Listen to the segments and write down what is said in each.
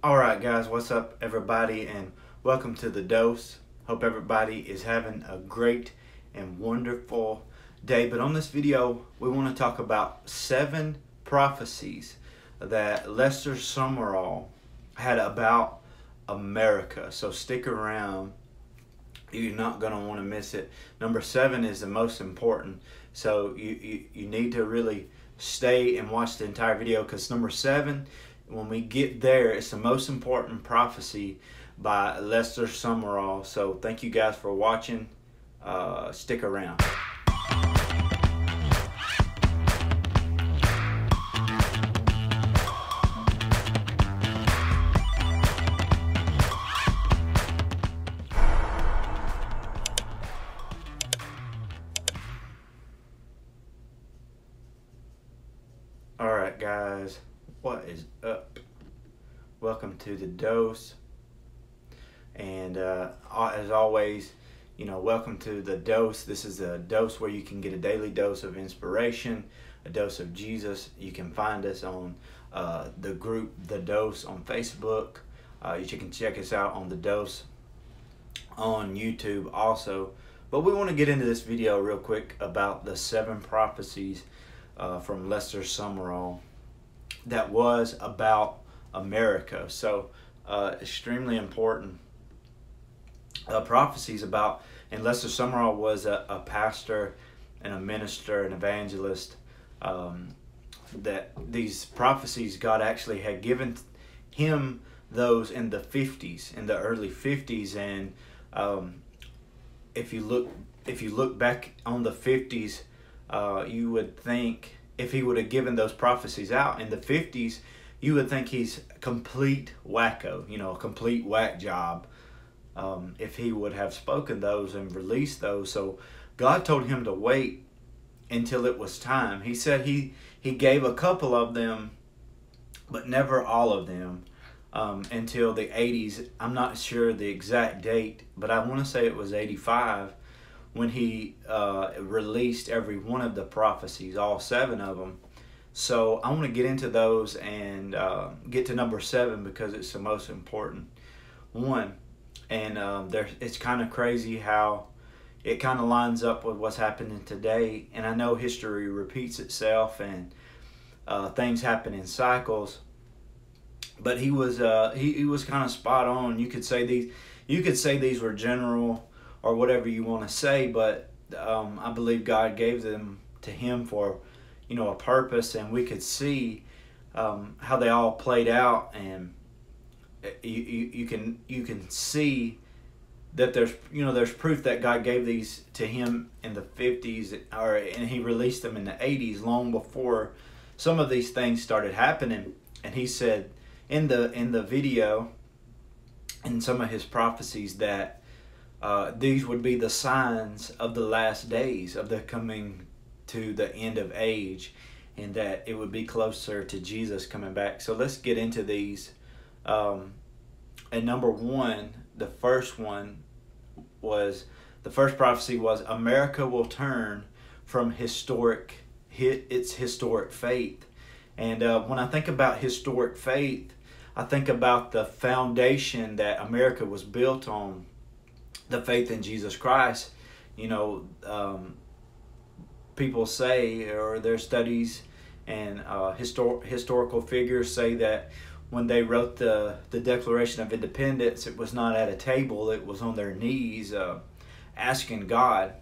All right, guys, what's up, everybody, and welcome to the dose. Hope everybody is having a great and wonderful day. But on this video, we want to talk about seven prophecies that Lester Sumrall had about America. So stick around. You're not going to want to miss it. Number seven is the most important. So you, you, you need to really stay and watch the entire video because number seven, when we get there, it's the most important prophecy by Lester Sumrall. So thank you guys for watching. Uh, stick around. Up? Welcome to the dose. And uh, as always, you know, welcome to the dose. This is a dose where you can get a daily dose of inspiration, a dose of Jesus. You can find us on uh, the group The Dose on Facebook. Uh, you can check us out on The Dose on YouTube also. But we want to get into this video real quick about the seven prophecies uh, from Lester Sumrall that was about America. So, uh, extremely important uh, prophecies about, and Lester Sumrall was a, a pastor and a minister, an evangelist. Um, that these prophecies God actually had given him those in the 50s, in the early 50s, and um, if you look if you look back on the 50s, uh, you would think if he would have given those prophecies out in the 50s, you would think he's complete wacko, you know, a complete whack job. Um, if he would have spoken those and released those. So God told him to wait until it was time. He said he, he gave a couple of them, but never all of them um, until the 80s. I'm not sure the exact date, but I want to say it was 85 when he uh, released every one of the prophecies, all seven of them. So I want to get into those and uh, get to number seven because it's the most important one. And um, there, it's kind of crazy how it kind of lines up with what's happening today. And I know history repeats itself and uh, things happen in cycles. But he was uh, he, he was kind of spot on. You could say these you could say these were general or whatever you want to say, but um, I believe God gave them to him for, you know, a purpose, and we could see um, how they all played out, and you, you, you can you can see that there's you know there's proof that God gave these to him in the 50s or and he released them in the 80s long before some of these things started happening. And he said in the in the video in some of his prophecies that uh, these would be the signs of the last days of the coming to the end of age and that it would be closer to Jesus coming back. So let's get into these. Um, and number one, the first one was the first prophecy was America will turn from historic its historic faith. And uh, when I think about historic faith, I think about the foundation that America was built on the faith in Jesus Christ, you know, um, people say, or their studies and uh, histor- historical figures say that when they wrote the, the Declaration of Independence, it was not at a table, it was on their knees uh, asking God,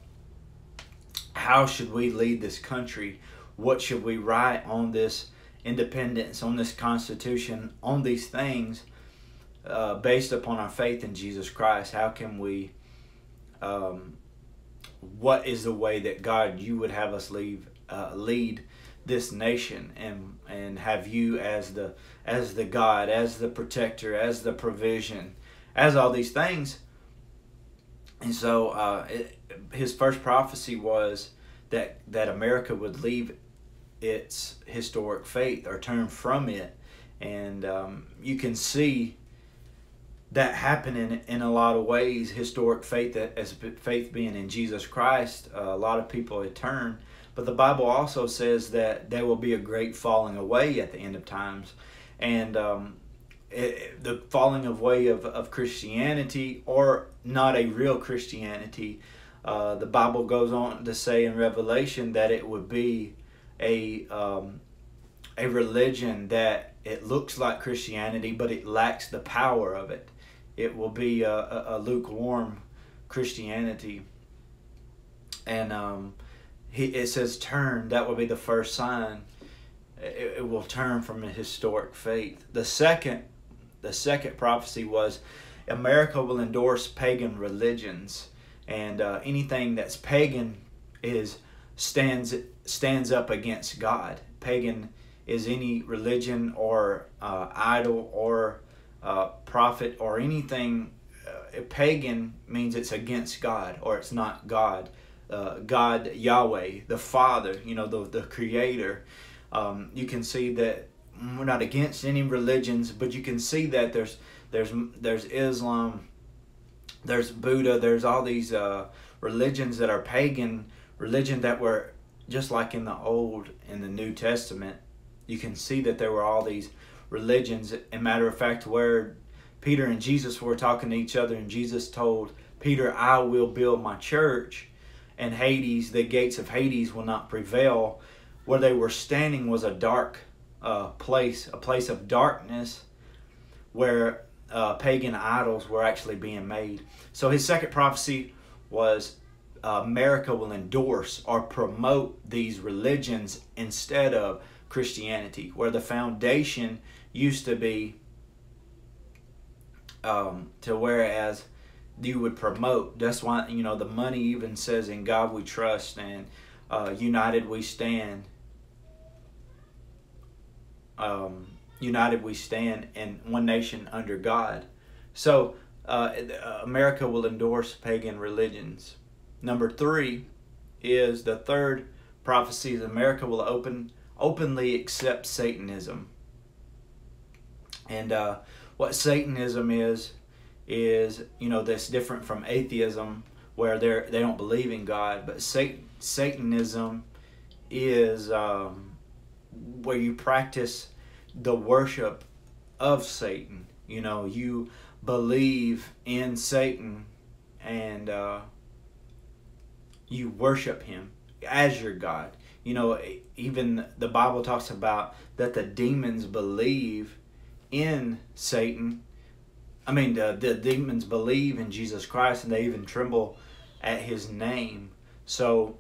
how should we lead this country? What should we write on this independence, on this Constitution, on these things? uh, based upon our faith in Jesus Christ, how can we, um, what is the way that God you would have us leave, uh, lead this nation and and have you as the as the God, as the protector, as the provision, as all these things. And so uh, it, his first prophecy was that that America would leave its historic faith or turn from it, and um, you can see that happening in a lot of ways. Historic faith as faith being in Jesus Christ, uh, a lot of people had turned. But the Bible also says that there will be a great falling away at the end of times, and um, it, the falling away of, of Christianity or not a real Christianity. Uh, the Bible goes on to say in Revelation that it would be a um, a religion that it looks like Christianity, but it lacks the power of it. It will be a, a, a lukewarm Christianity. And um, he, it says turn, that will be the first sign. It, it will turn from a historic faith. The second, the second prophecy was America will endorse pagan religions, and uh, anything that's pagan is stands stands up against God. Pagan is any religion or uh, idol or uh, prophet or anything. Uh, pagan means it's against God or it's not God. Uh, God, Yahweh, the Father, you know, the, the Creator. Um, you can see that we're not against any religions, but you can see that there's there's there's Islam, there's Buddha, there's all these uh, religions that are pagan religion that were just like in the Old and the New Testament you can see that there were all these religions. And matter of fact, where Peter and Jesus were talking to each other, and Jesus told Peter, I will build my church, and Hades, the gates of Hades will not prevail. Where they were standing was a dark uh, place, a place of darkness where uh, pagan idols were actually being made. So his second prophecy was uh, America will endorse or promote these religions instead of Christianity, where the foundation used to be um, to whereas you would promote. That's why you know the money even says, "In God we trust," and uh, "United we stand." Um, united we stand, and one nation under God. So uh, America will endorse pagan religions. Number three is the third prophecy: is America will open openly accept Satanism. And uh, what Satanism is, is, you know, that's different from atheism where they're, they don't believe in God. But Satan, Satanism is um, where you practice the worship of Satan. You know, you believe in Satan and uh, you worship him as your God you know, even the Bible talks about that the demons believe in Satan. I mean, the, the demons believe in Jesus Christ and they even tremble at his name. So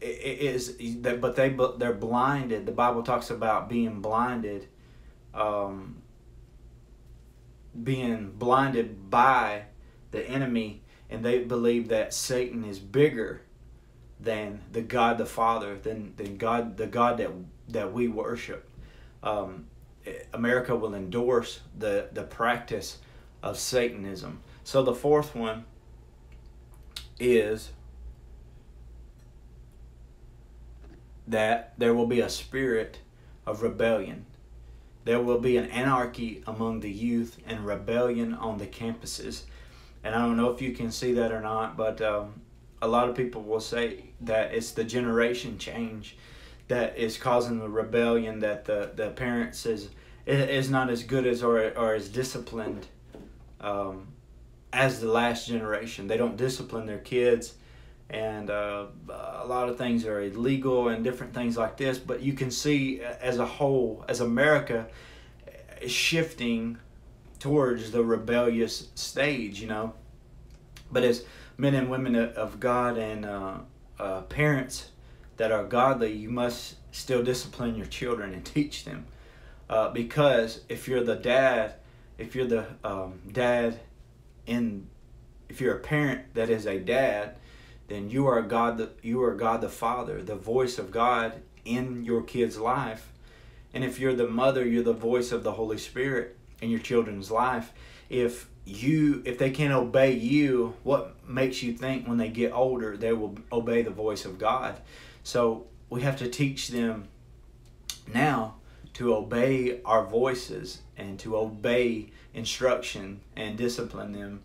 it is that, but they they're blinded. The Bible talks about being blinded, um, being blinded by the enemy, and they believe that Satan is bigger than the God the Father, than, than God the God that that we worship. Um, America will endorse the the practice of Satanism. So the fourth one is that there will be a spirit of rebellion. There will be an anarchy among the youth and rebellion on the campuses. And I don't know if you can see that or not, but um, a lot of people will say that it's the generation change that is causing the rebellion that the, the parents is is not as good as or, or as disciplined um, as the last generation. They don't discipline their kids, and uh, a lot of things are illegal and different things like this. But you can see as a whole, as America is shifting towards the rebellious stage, you know. But as men and women of God and uh, uh, parents that are godly, you must still discipline your children and teach them. Uh, because if you're the dad, if you're the um, dad in, if you're a parent that is a dad, then you are God. The, you are God the Father, the voice of God in your kid's life. And if you're the mother, you're the voice of the Holy Spirit in your children's life. If you if they can't obey you what makes you think when they get older they will obey the voice of god so we have to teach them now to obey our voices and to obey instruction and discipline them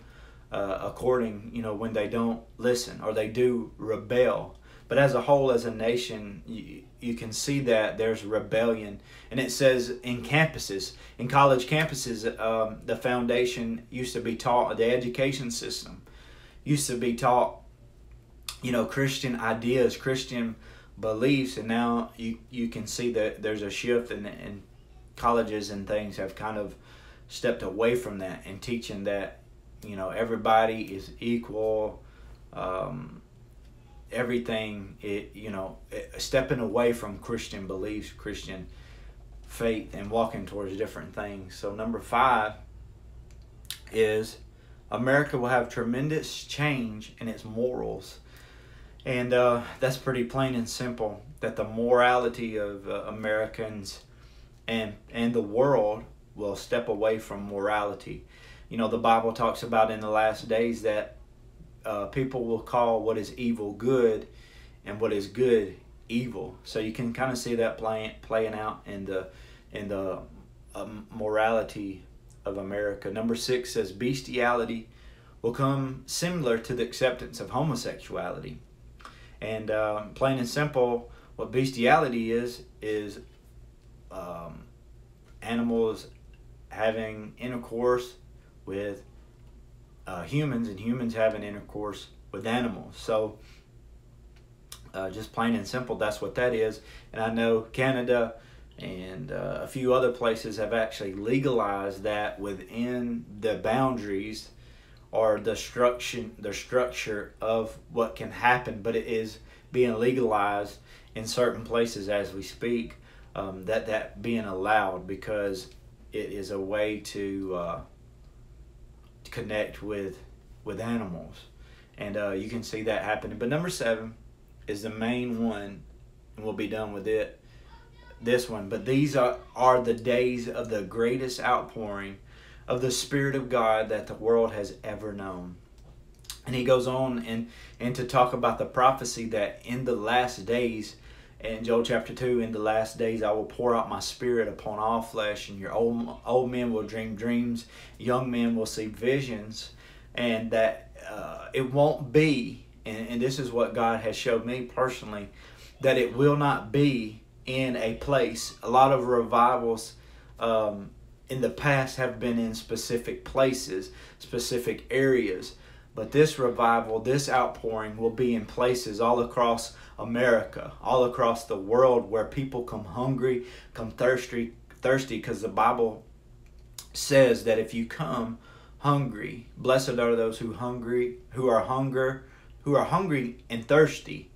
uh, according you know when they don't listen or they do rebel but as a whole, as a nation, you, you can see that there's rebellion. And it says in campuses, in college campuses, um, the foundation used to be taught, the education system used to be taught, you know, Christian ideas, Christian beliefs, and now you, you can see that there's a shift and in colleges and things have kind of stepped away from that and teaching that, you know, everybody is equal. Um, everything it you know stepping away from christian beliefs christian faith and walking towards different things so number five is america will have tremendous change in its morals and uh, that's pretty plain and simple that the morality of uh, americans and and the world will step away from morality you know the bible talks about in the last days that uh, people will call what is evil good and what is good evil. So you can kind of see that playing playing out in the in the um, morality of America. Number six says bestiality will come similar to the acceptance of homosexuality. And uh, plain and simple, what bestiality is is um, animals having intercourse with uh, humans and humans having intercourse with animals. So, uh, just plain and simple, that's what that is. And I know Canada and uh, a few other places have actually legalized that within the boundaries or the structure, the structure of what can happen, but it is being legalized in certain places as we speak. Um, that that being allowed because it is a way to uh, connect with with animals, and uh, you can see that happening. But number seven is the main one, and we'll be done with it. This one, but these are are the days of the greatest outpouring of the Spirit of God that the world has ever known. And he goes on and, and to talk about the prophecy that in the last days in Joel chapter 2, in the last days I will pour out my spirit upon all flesh, and your old, old men will dream dreams, young men will see visions, and that uh, it won't be, and, and this is what God has showed me personally, that it will not be in a place. A lot of revivals um, in the past have been in specific places, specific areas. But this revival, this outpouring will be in places all across America, all across the world where people come hungry, come thirsty, thirsty because the Bible says that if you come hungry, blessed are those who hungry, who are hunger, who are hungry and thirsty,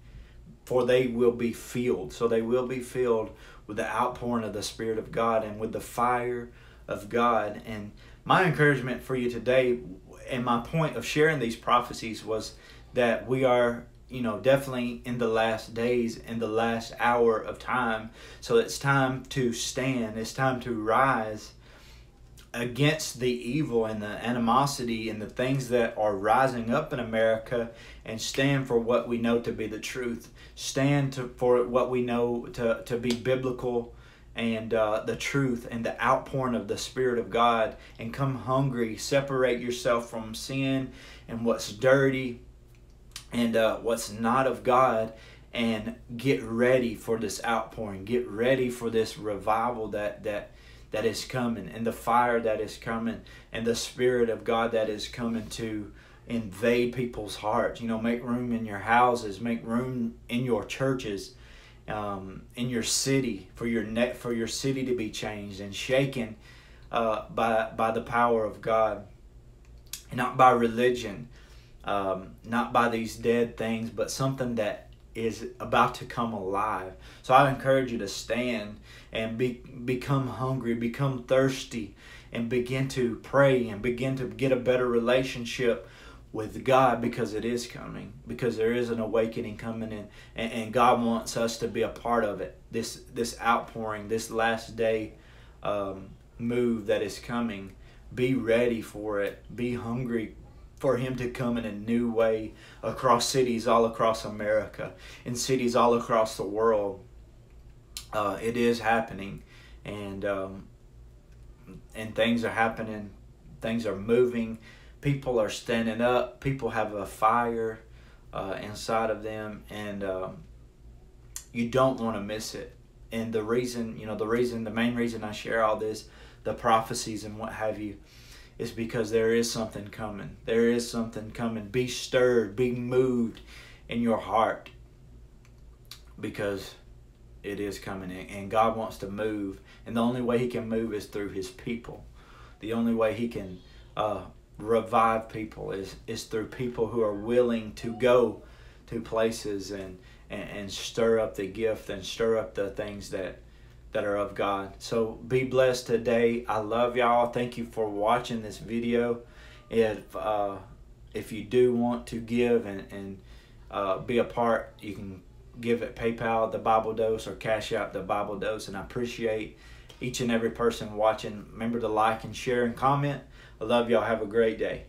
for they will be filled. So they will be filled with the outpouring of the Spirit of God and with the fire of God. And my encouragement for you today and my point of sharing these prophecies was that we are you know definitely in the last days in the last hour of time. So it's time to stand. It's time to rise against the evil and the animosity and the things that are rising up in America and stand for what we know to be the truth. Stand to, for what we know to, to be biblical and uh, the truth and the outpouring of the Spirit of God and come hungry. Separate yourself from sin and what's dirty and uh, what's not of God and get ready for this outpouring. Get ready for this revival that that that is coming and the fire that is coming and the Spirit of God that is coming to invade people's hearts. You know, make room in your houses, make room in your churches um, in your city for your net for your city to be changed and shaken uh, by by the power of God, not by religion, um, not by these dead things, but something that is about to come alive. So I encourage you to stand and be become hungry, become thirsty, and begin to pray and begin to get a better relationship with God because it is coming, because there is an awakening coming in, and, and God wants us to be a part of it. This this outpouring, this last day um, move that is coming. Be ready for it. Be hungry for Him to come in a new way across cities all across America, in cities all across the world. Uh, it is happening, and um, and things are happening. Things are moving people are standing up people have a fire uh, inside of them, and um, you don't want to miss it. And the reason, you know, the reason, the main reason I share all this, the prophecies and what have you, is because there is something coming. There is something coming. Be stirred, be moved in your heart because it is coming and God wants to move and the only way he can move is through his people the only way he can uh, revive people is is through people who are willing to go to places and, and and stir up the gift and stir up the things that that are of God. So be blessed today. I love y'all. Thank you for watching this video. If uh, if you do want to give and and uh, be a part, you can give at PayPal the Bible Dose or Cash App the Bible Dose, and I appreciate each and every person watching. Remember to like and share and comment. I love y'all. Have a great day.